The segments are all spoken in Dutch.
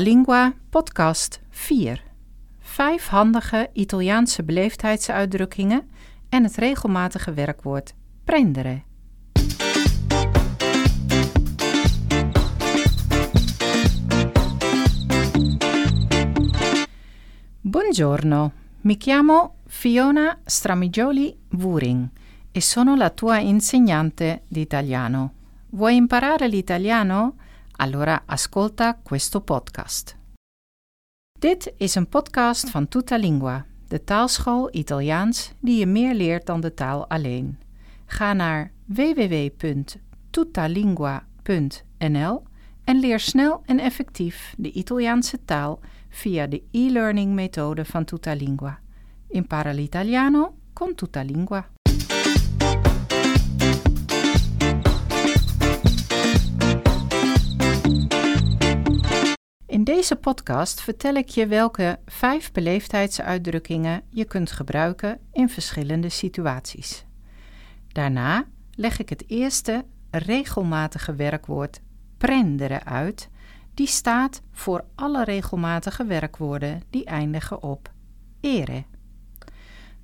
Lingua podcast 4. Vijf handige Italiaanse beleefdheidsuitdrukkingen en het regelmatige werkwoord prendere. Buongiorno, mi chiamo Fiona Stramigioli Wuring e sono la tua insegnante di italiano. Vuoi imparare l'italiano? Allora ascolta questo podcast. Dit is een podcast van Tutta Lingua, de taalschool Italiaans die je meer leert dan de taal alleen. Ga naar www.tuttalingua.nl en leer snel en effectief de Italiaanse taal via de e-learning methode van Tutta Lingua. Impara l'italiano con Tutta Lingua. In deze podcast vertel ik je welke vijf beleefdheidsuitdrukkingen je kunt gebruiken in verschillende situaties. Daarna leg ik het eerste regelmatige werkwoord prendere uit, die staat voor alle regelmatige werkwoorden die eindigen op ere.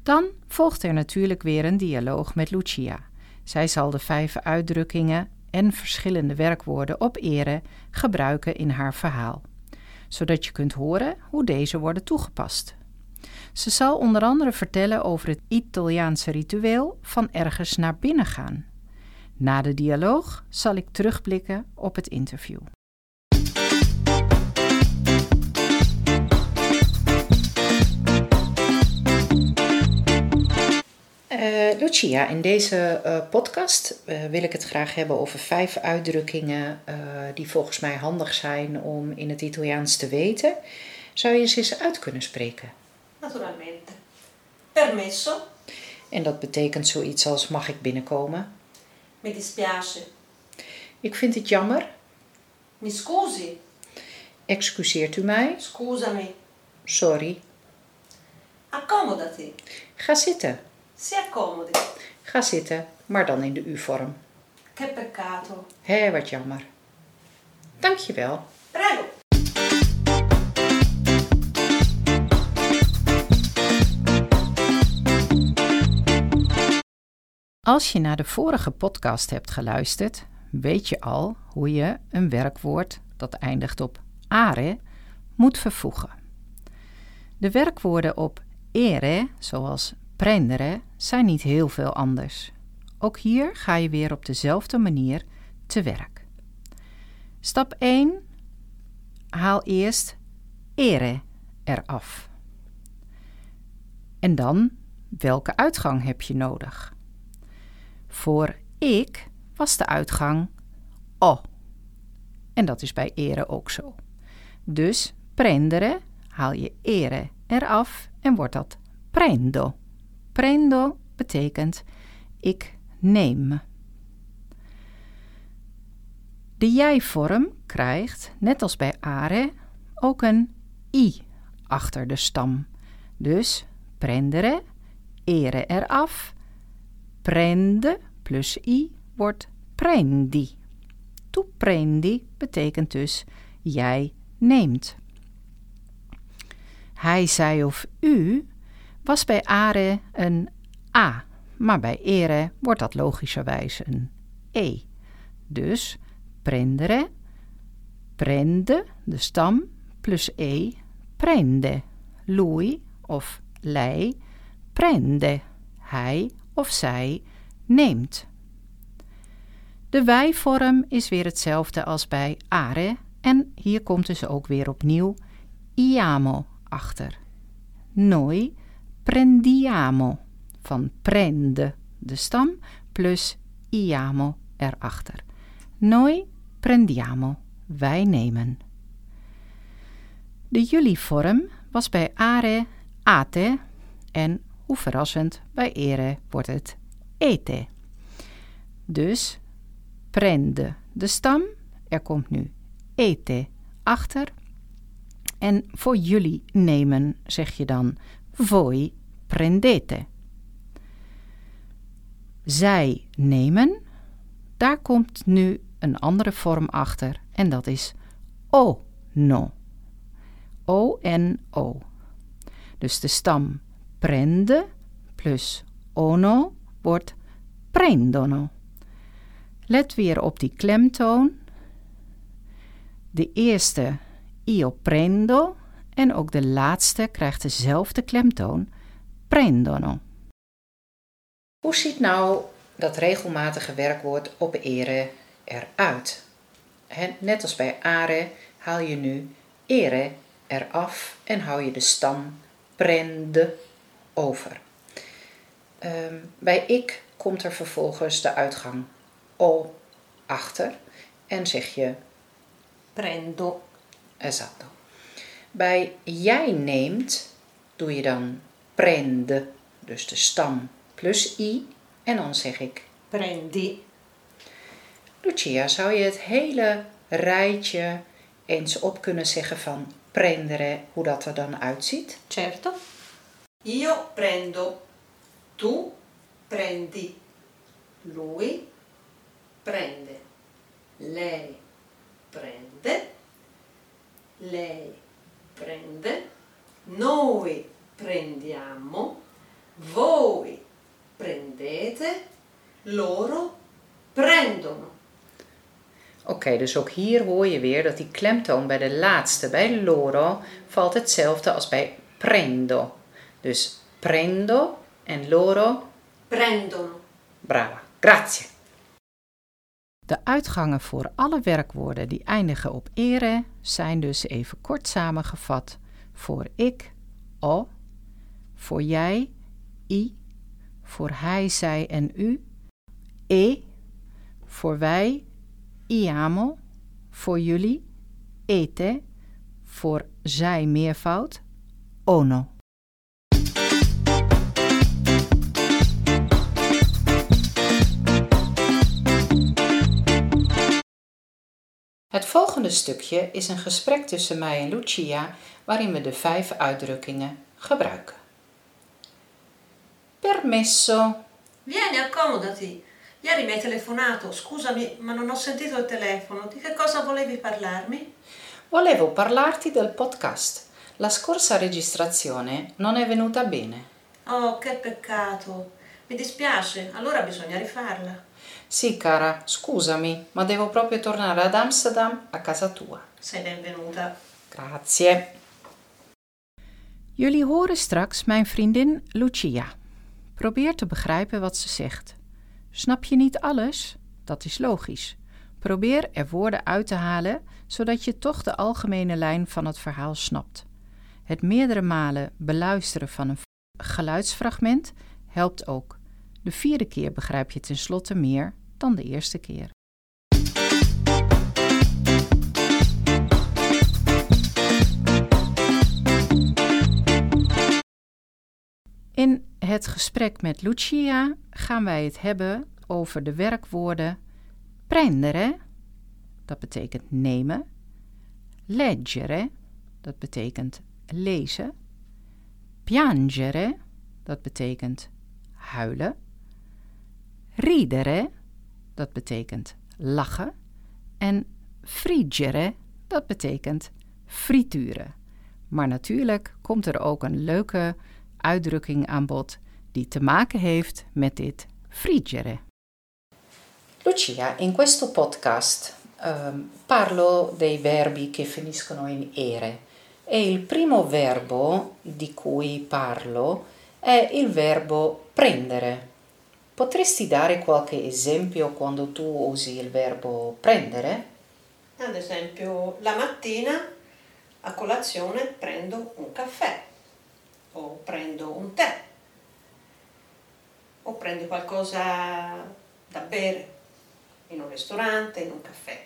Dan volgt er natuurlijk weer een dialoog met Lucia. Zij zal de vijf uitdrukkingen en verschillende werkwoorden op ere gebruiken in haar verhaal zodat je kunt horen hoe deze worden toegepast. Ze zal onder andere vertellen over het Italiaanse ritueel van ergens naar binnen gaan. Na de dialoog zal ik terugblikken op het interview. Uh, Lucia, in deze uh, podcast uh, wil ik het graag hebben over vijf uitdrukkingen die volgens mij handig zijn om in het Italiaans te weten. Zou je ze eens uit kunnen spreken? Naturalmente. Permesso. En dat betekent zoiets als mag ik binnenkomen? Mi dispiace. Ik vind het jammer. Mi scusi. Excuseert u mij? Scusami. Sorry. Accomodati. Ga zitten. Accomodi. Ga zitten, maar dan in de U-vorm. Che peccato. Hé, wat jammer. Dankjewel. Prego. Als je naar de vorige podcast hebt geluisterd, weet je al hoe je een werkwoord dat eindigt op are moet vervoegen. De werkwoorden op ere, zoals prendere, zijn niet heel veel anders. Ook hier ga je weer op dezelfde manier te werk. Stap 1. Haal eerst ere eraf. En dan, welke uitgang heb je nodig? Voor ik was de uitgang o. En dat is bij ere ook zo. Dus prendere haal je ere eraf en wordt dat prendo. Prendo betekent ik neem. De jij-vorm krijgt, net als bij are, ook een i achter de stam. Dus prendere, ere eraf, prende plus i wordt prendi. Tu prendi betekent dus jij neemt. Hij, zij of u was bij are een a, maar bij ere wordt dat logischerwijs een e. Dus prendere, prende, de stam, plus e, prende. Lui of lei, prende, hij of zij neemt. De wij-vorm is weer hetzelfde als bij are en hier komt dus ook weer opnieuw iamo achter. Noi prendiamo. Van prende, de stam, plus iamo erachter. Noi prendiamo. Wij nemen. De jullie-vorm was bij are ate en, hoe verrassend, bij ere wordt het ete. Dus prende de stam, er komt nu ete achter. En voor jullie nemen zeg je dan voi prendete. Zij nemen, daar komt nu een andere vorm achter en dat is o no. O-N-O. Dus de stam prende plus ono wordt prendono. Let weer op die klemtoon. De eerste io prendo en ook de laatste krijgt dezelfde klemtoon prendono. Hoe ziet nou dat regelmatige werkwoord op ere eruit? Net als bij are haal je nu ere eraf en hou je de stam prende over. Ehm, bij ik komt er vervolgens de uitgang o achter en zeg je Prendo. esatto. Bij jij neemt doe je dan prende, dus de stam plus i en dan zeg ik Prendi. Lucia, zou je het hele rijtje eens op kunnen zeggen van prendere, hoe dat er dan uitziet? Certo. Io prendo. Tu prendi. Lui prende. Lei prende. Lei prende. Noi prendiamo. Voi prendete. Loro prendono. Oké, dus ook hier hoor je weer dat die klemtoon bij de laatste, bij loro, valt hetzelfde als bij prendo. Dus prendo en loro. Prendono. Brava, grazie. De uitgangen voor alle werkwoorden die eindigen op ere zijn dus even kort samengevat voor ik, o, voor jij, i, voor hij, zij en u, e, voor wij, iamo, voor jullie, ete, voor zij meervoud, ono. Het volgende stukje is een gesprek tussen mij en Lucia waarin we de vijf uitdrukkingen gebruiken. Permesso, Vieni, accomodati. Ieri mi hai telefonato. Scusami, ma non ho sentito il telefono. Di che cosa volevi parlarmi? volevo parlarti del podcast. La scorsa registrazione non è venuta bene. Oh, che peccato. Mi dispiace. Allora bisogna rifarla. Sì, cara, scusami, ma devo proprio tornare ad Amsterdam a casa tua. Sei benvenuta. Grazie. Jullie horen straks mijn vriendin Lucia. Probeer te begrijpen wat ze zegt. Snap je niet alles? Dat is logisch. Probeer er woorden uit te halen, zodat je toch de algemene lijn van het verhaal snapt. Het meerdere malen beluisteren van een geluidsfragment helpt ook. De vierde keer begrijp je tenslotte meer dan de eerste keer. In het gesprek met Lucia gaan wij het hebben over de werkwoorden prendere, dat betekent nemen, leggere, dat betekent lezen, piangere, dat betekent huilen, ridere, dat betekent lachen, en friggere, dat betekent frituren. Maar natuurlijk komt er ook een leuke uitdrukking aan bod die te maken heeft met dit friggere. Lucia, in questo podcast ehm, parlo dei verbi che finiscono in ere e il primo verbo di cui parlo è il verbo prendere. Potresti dare qualche esempio quando tu usi il verbo prendere? Ad esempio, la mattina a colazione prendo un caffè o prendo un tè o prendo qualcosa da bere in un ristorante, in un caffè.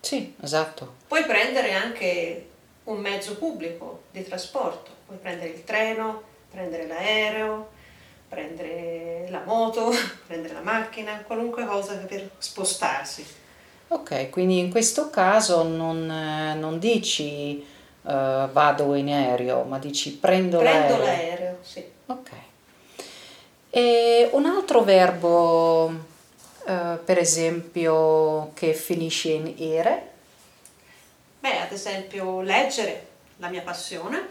Sì, esatto. Puoi prendere anche un mezzo pubblico di trasporto, puoi prendere il treno, prendere l'aereo, prendere la moto, prendere la macchina, qualunque cosa per spostarsi. Ok, quindi in questo caso non, eh, non dici eh, vado in aereo, ma dici prendo, Prendo l'aereo. l'aereo, sì. Ok. E un altro verbo, eh, per esempio, che finisce in ere? Beh, ad esempio leggere, la mia passione,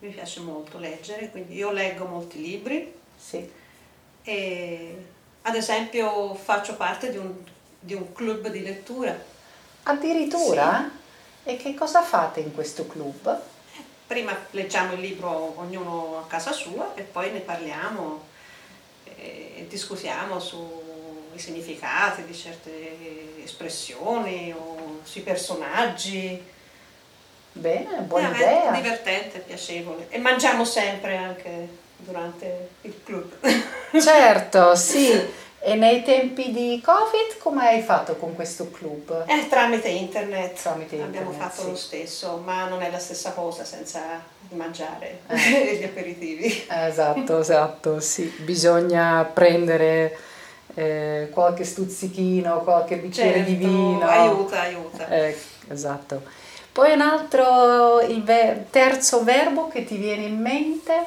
mi piace molto leggere, quindi io leggo molti libri Sì. e ad esempio faccio parte di un, di un club di lettura. Addirittura? E che cosa fate in questo club? Prima leggiamo il libro ognuno a casa sua e poi ne parliamo e discutiamo sui significati di certe espressioni o sui personaggi. Bene, buona Eh, idea. È divertente, piacevole. E mangiamo sempre anche durante il club. Certo, sì. E nei tempi di Covid come hai fatto con questo club? Eh, tramite internet. Tramite Abbiamo internet, fatto sì. lo stesso, ma non è la stessa cosa senza mangiare Eh. gli aperitivi. Esatto, esatto, sì. Bisogna prendere eh, qualche stuzzichino, qualche bicchiere di Certo, vino. aiuta, aiuta. Eh, esatto. Poi un altro, il ver- terzo verbo che ti viene in mente?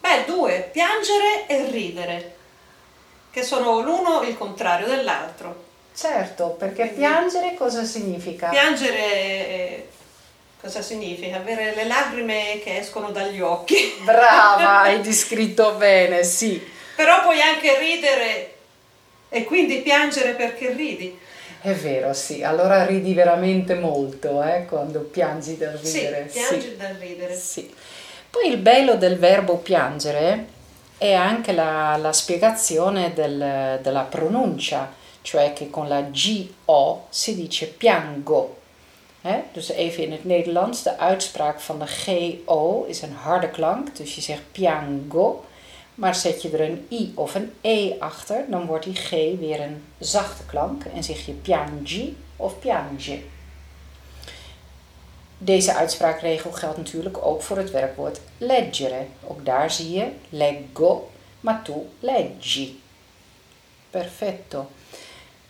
Beh, due, piangere e ridere, che sono l'uno il contrario dell'altro. Certo, perché Quindi- piangere cosa significa? Piangere eh, cosa significa? Avere le lacrime che escono dagli occhi. Brava, hai descritto bene, sì. Però puoi anche ridere e quindi piangere perché ridi. È vero, sì. Allora ridi veramente molto, eh, quando piangi dal ridere. Sì, piangi dal ridere. Sì. Poi il bello del verbo piangere è anche la, la spiegazione del- della pronuncia, cioè che con la GO si dice piango. Hè? Dus even in het Nederlands, de uitspraak van de GO is een harde klank, dus je zegt piango. Maar zet je er een I of een E achter, dan wordt die G weer een zachte klank en zeg je piangi of piange. Deze uitspraakregel geldt natuurlijk ook voor het werkwoord leggere. Ook daar zie je leggo, ma tu leggi. Perfetto.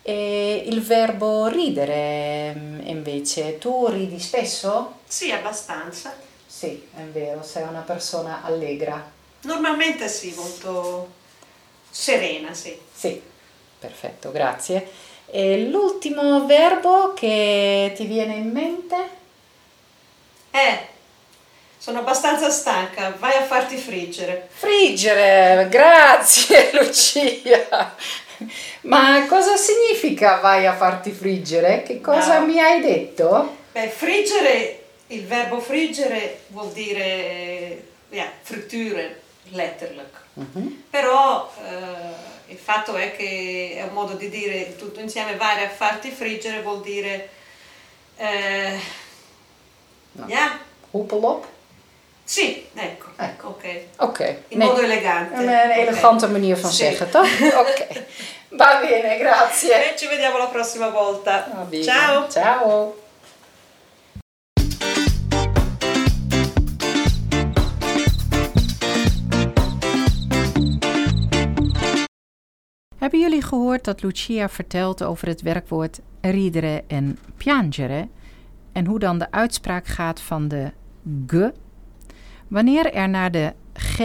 E il verbo ridere mm, invece, tu ridi spesso? Sì, abbastanza. Sì, è vero, sei una persona allegra. Normalmente sì, molto serena, sì. Sì, perfetto, grazie. E l'ultimo verbo che ti viene in mente? Eh, sono abbastanza stanca, vai a farti friggere. Friggere, grazie Lucia. Ma cosa significa vai a farti friggere? Che cosa No. mi hai detto? Beh, friggere, il verbo friggere vuol dire eh, ja, fritture, letterlijk. Mhm. Però eh, il fatto è che è un modo di dire tutto insieme vai a farti friggere vuol dire eh, No. ja, Hoepel op. sì, ecco, Ecco. ok. Ok. In Nee, modo elegante. Een ok. elegante manier van Sì. zeggen, toch? Oké. Va bene, grazie. E ci vediamo la prossima volta. Ciao! Ciao. Hebben jullie gehoord dat Lucia vertelt over het werkwoord ridere en piangere en hoe dan de uitspraak gaat van de g? Wanneer er naar de g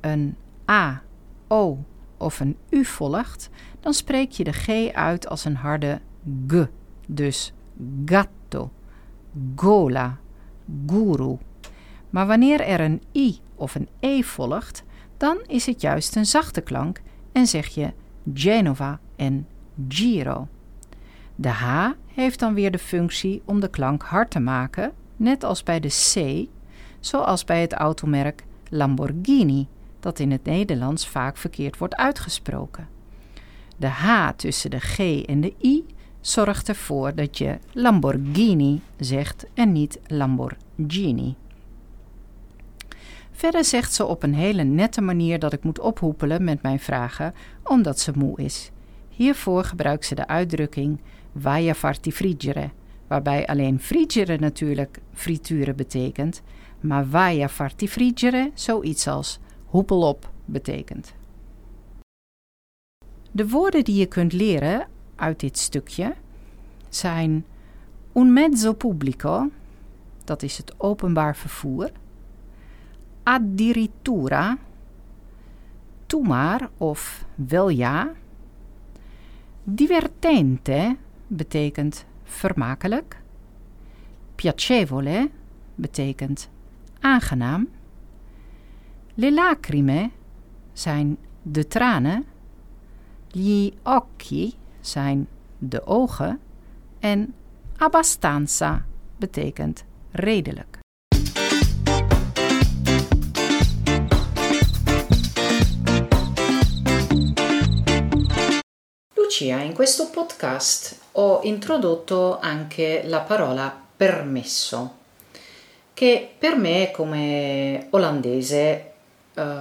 een a, o of een u volgt, dan spreek je de g uit als een harde g. Dus gatto, gola, guru. Maar wanneer er een i of een e volgt, dan is het juist een zachte klank en zeg je Genova en Giro. De H heeft dan weer de functie om de klank hard te maken, net als bij de C, zoals bij het automerk Lamborghini, dat in het Nederlands vaak verkeerd wordt uitgesproken. De H tussen de G en de I zorgt ervoor dat je Lamborghini zegt en niet Lamborghini. Verder zegt ze op een hele nette manier dat ik moet ophoepelen met mijn vragen, omdat ze moe is. Hiervoor gebruikt ze de uitdrukking vai farti friggere, waarbij alleen friggere natuurlijk frituren betekent, maar vai farti friggere zoiets als hoepel op betekent. De woorden die je kunt leren uit dit stukje zijn un mezzo pubblico, dat is het openbaar vervoer, addirittura, toe maar of wel ja. Divertente betekent vermakelijk. Piacevole betekent aangenaam. Le lacrime zijn de tranen. Gli occhi zijn de ogen. En abbastanza betekent redelijk. Lucia, in questo podcast ho introdotto anche la parola permesso, che per me come olandese eh,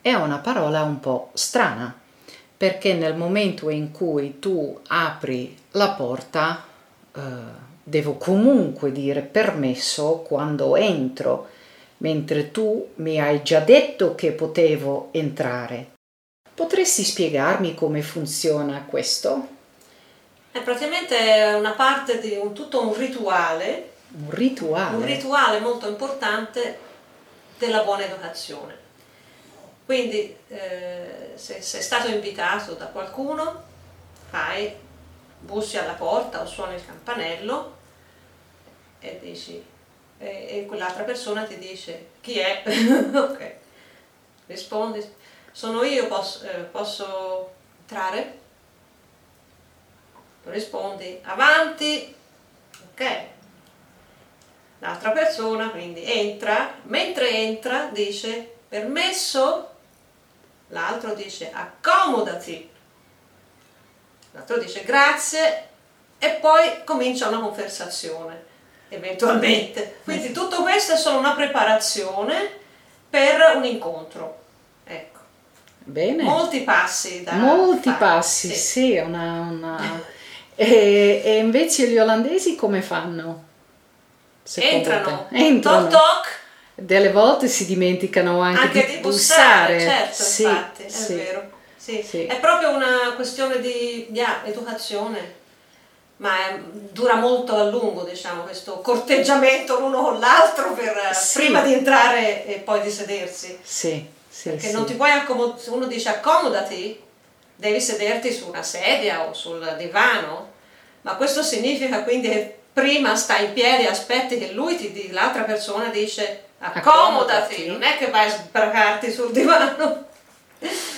è una parola un po' strana, perché nel momento in cui tu apri la porta eh, devo comunque dire permesso quando entro, mentre tu mi hai già detto che potevo entrare. Potresti spiegarmi come funziona questo? È praticamente una parte di un, tutto un rituale, Un rituale? un rituale molto importante della buona educazione. Quindi eh, se sei stato invitato da qualcuno, fai, bussi alla porta o suoni il campanello e dici e, e quell'altra persona ti dice chi è? ok. Rispondi, sono io, posso, eh, posso entrare? Rispondi avanti, ok. L'altra persona quindi entra, mentre entra dice permesso, l'altro dice accomodati, l'altro dice grazie e poi comincia una conversazione eventualmente. Quindi tutto questo è solo una preparazione per un incontro. Ecco, Bene. molti passi da Molti fare, passi, sì. sì, una... una- E, e invece gli olandesi come fanno? Entrano? Entrano. toc toc, Delle volte si dimenticano anche, anche di bussare, certo, Sì, infatti, è sì. vero. Sì. Sì. È proprio una questione di yeah, educazione, ma è- dura molto a lungo, diciamo, questo corteggiamento l'uno con l'altro per, eh, Sì. prima di entrare e poi di sedersi. Sì, sì, Perché non ti puoi accomodare, uno dice accomodati, devi sederti su una sedia o sul divano, ma questo significa quindi che prima stai in piedi e aspetti che lui ti di- l'altra persona dice accomodati, non è che vai a sbracarti sul divano.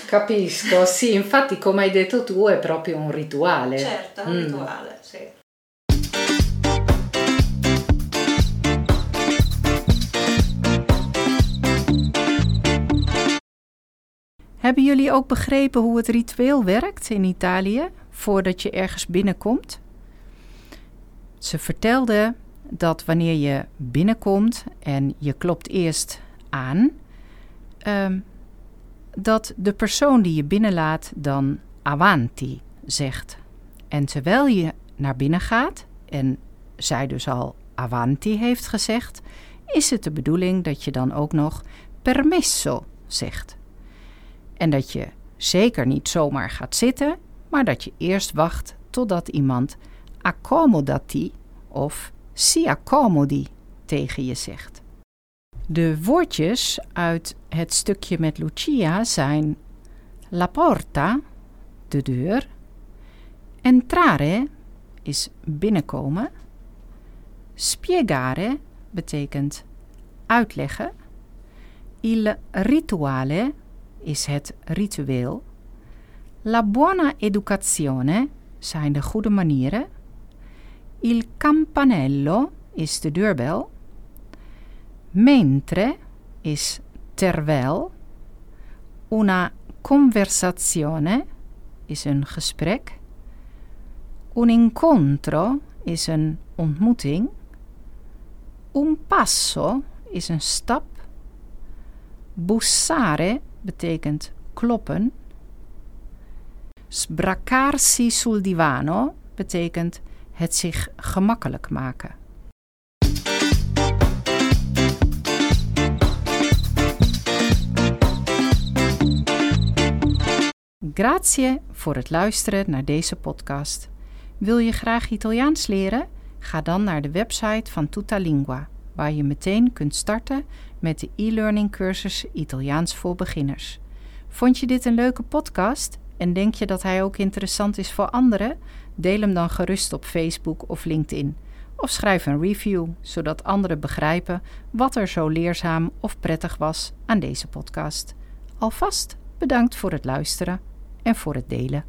Capisco, sì, infatti come hai detto tu è proprio un rituale. Certo, un Mm. rituale, sì. Hebben jullie ook begrepen hoe het ritueel werkt in Italië voordat je ergens binnenkomt? Ze vertelde dat wanneer je binnenkomt en je klopt eerst aan, ehm, dat de persoon die je binnenlaat dan avanti zegt. En terwijl je naar binnen gaat en zij dus al avanti heeft gezegd, is het de bedoeling dat je dan ook nog permesso zegt. En dat je zeker niet zomaar gaat zitten, maar dat je eerst wacht totdat iemand accomodati of si accomodi tegen je zegt. De woordjes uit het stukje met Lucia zijn la porta, de deur, entrare is binnenkomen, spiegare betekent uitleggen, il rituale is het ritueel. La buona educazione zijn de goede manieren. Il campanello is de deurbel. Mentre is terwijl. Una conversazione is een gesprek. Un incontro is een ontmoeting. Un passo is een stap. Bussare betekent kloppen. Sbracarsi sul divano betekent het zich gemakkelijk maken. Grazie voor het luisteren naar deze podcast. Wil je graag Italiaans leren? Ga dan naar de website van Tutalingua, waar je meteen kunt starten met de e-learning cursus Italiaans voor beginners. Vond je dit een leuke podcast en denk je dat hij ook interessant is voor anderen? Deel hem dan gerust op Facebook of LinkedIn. of schrijf een review, zodat anderen begrijpen wat er zo leerzaam of prettig was aan deze podcast. Alvast bedankt voor het luisteren en voor het delen.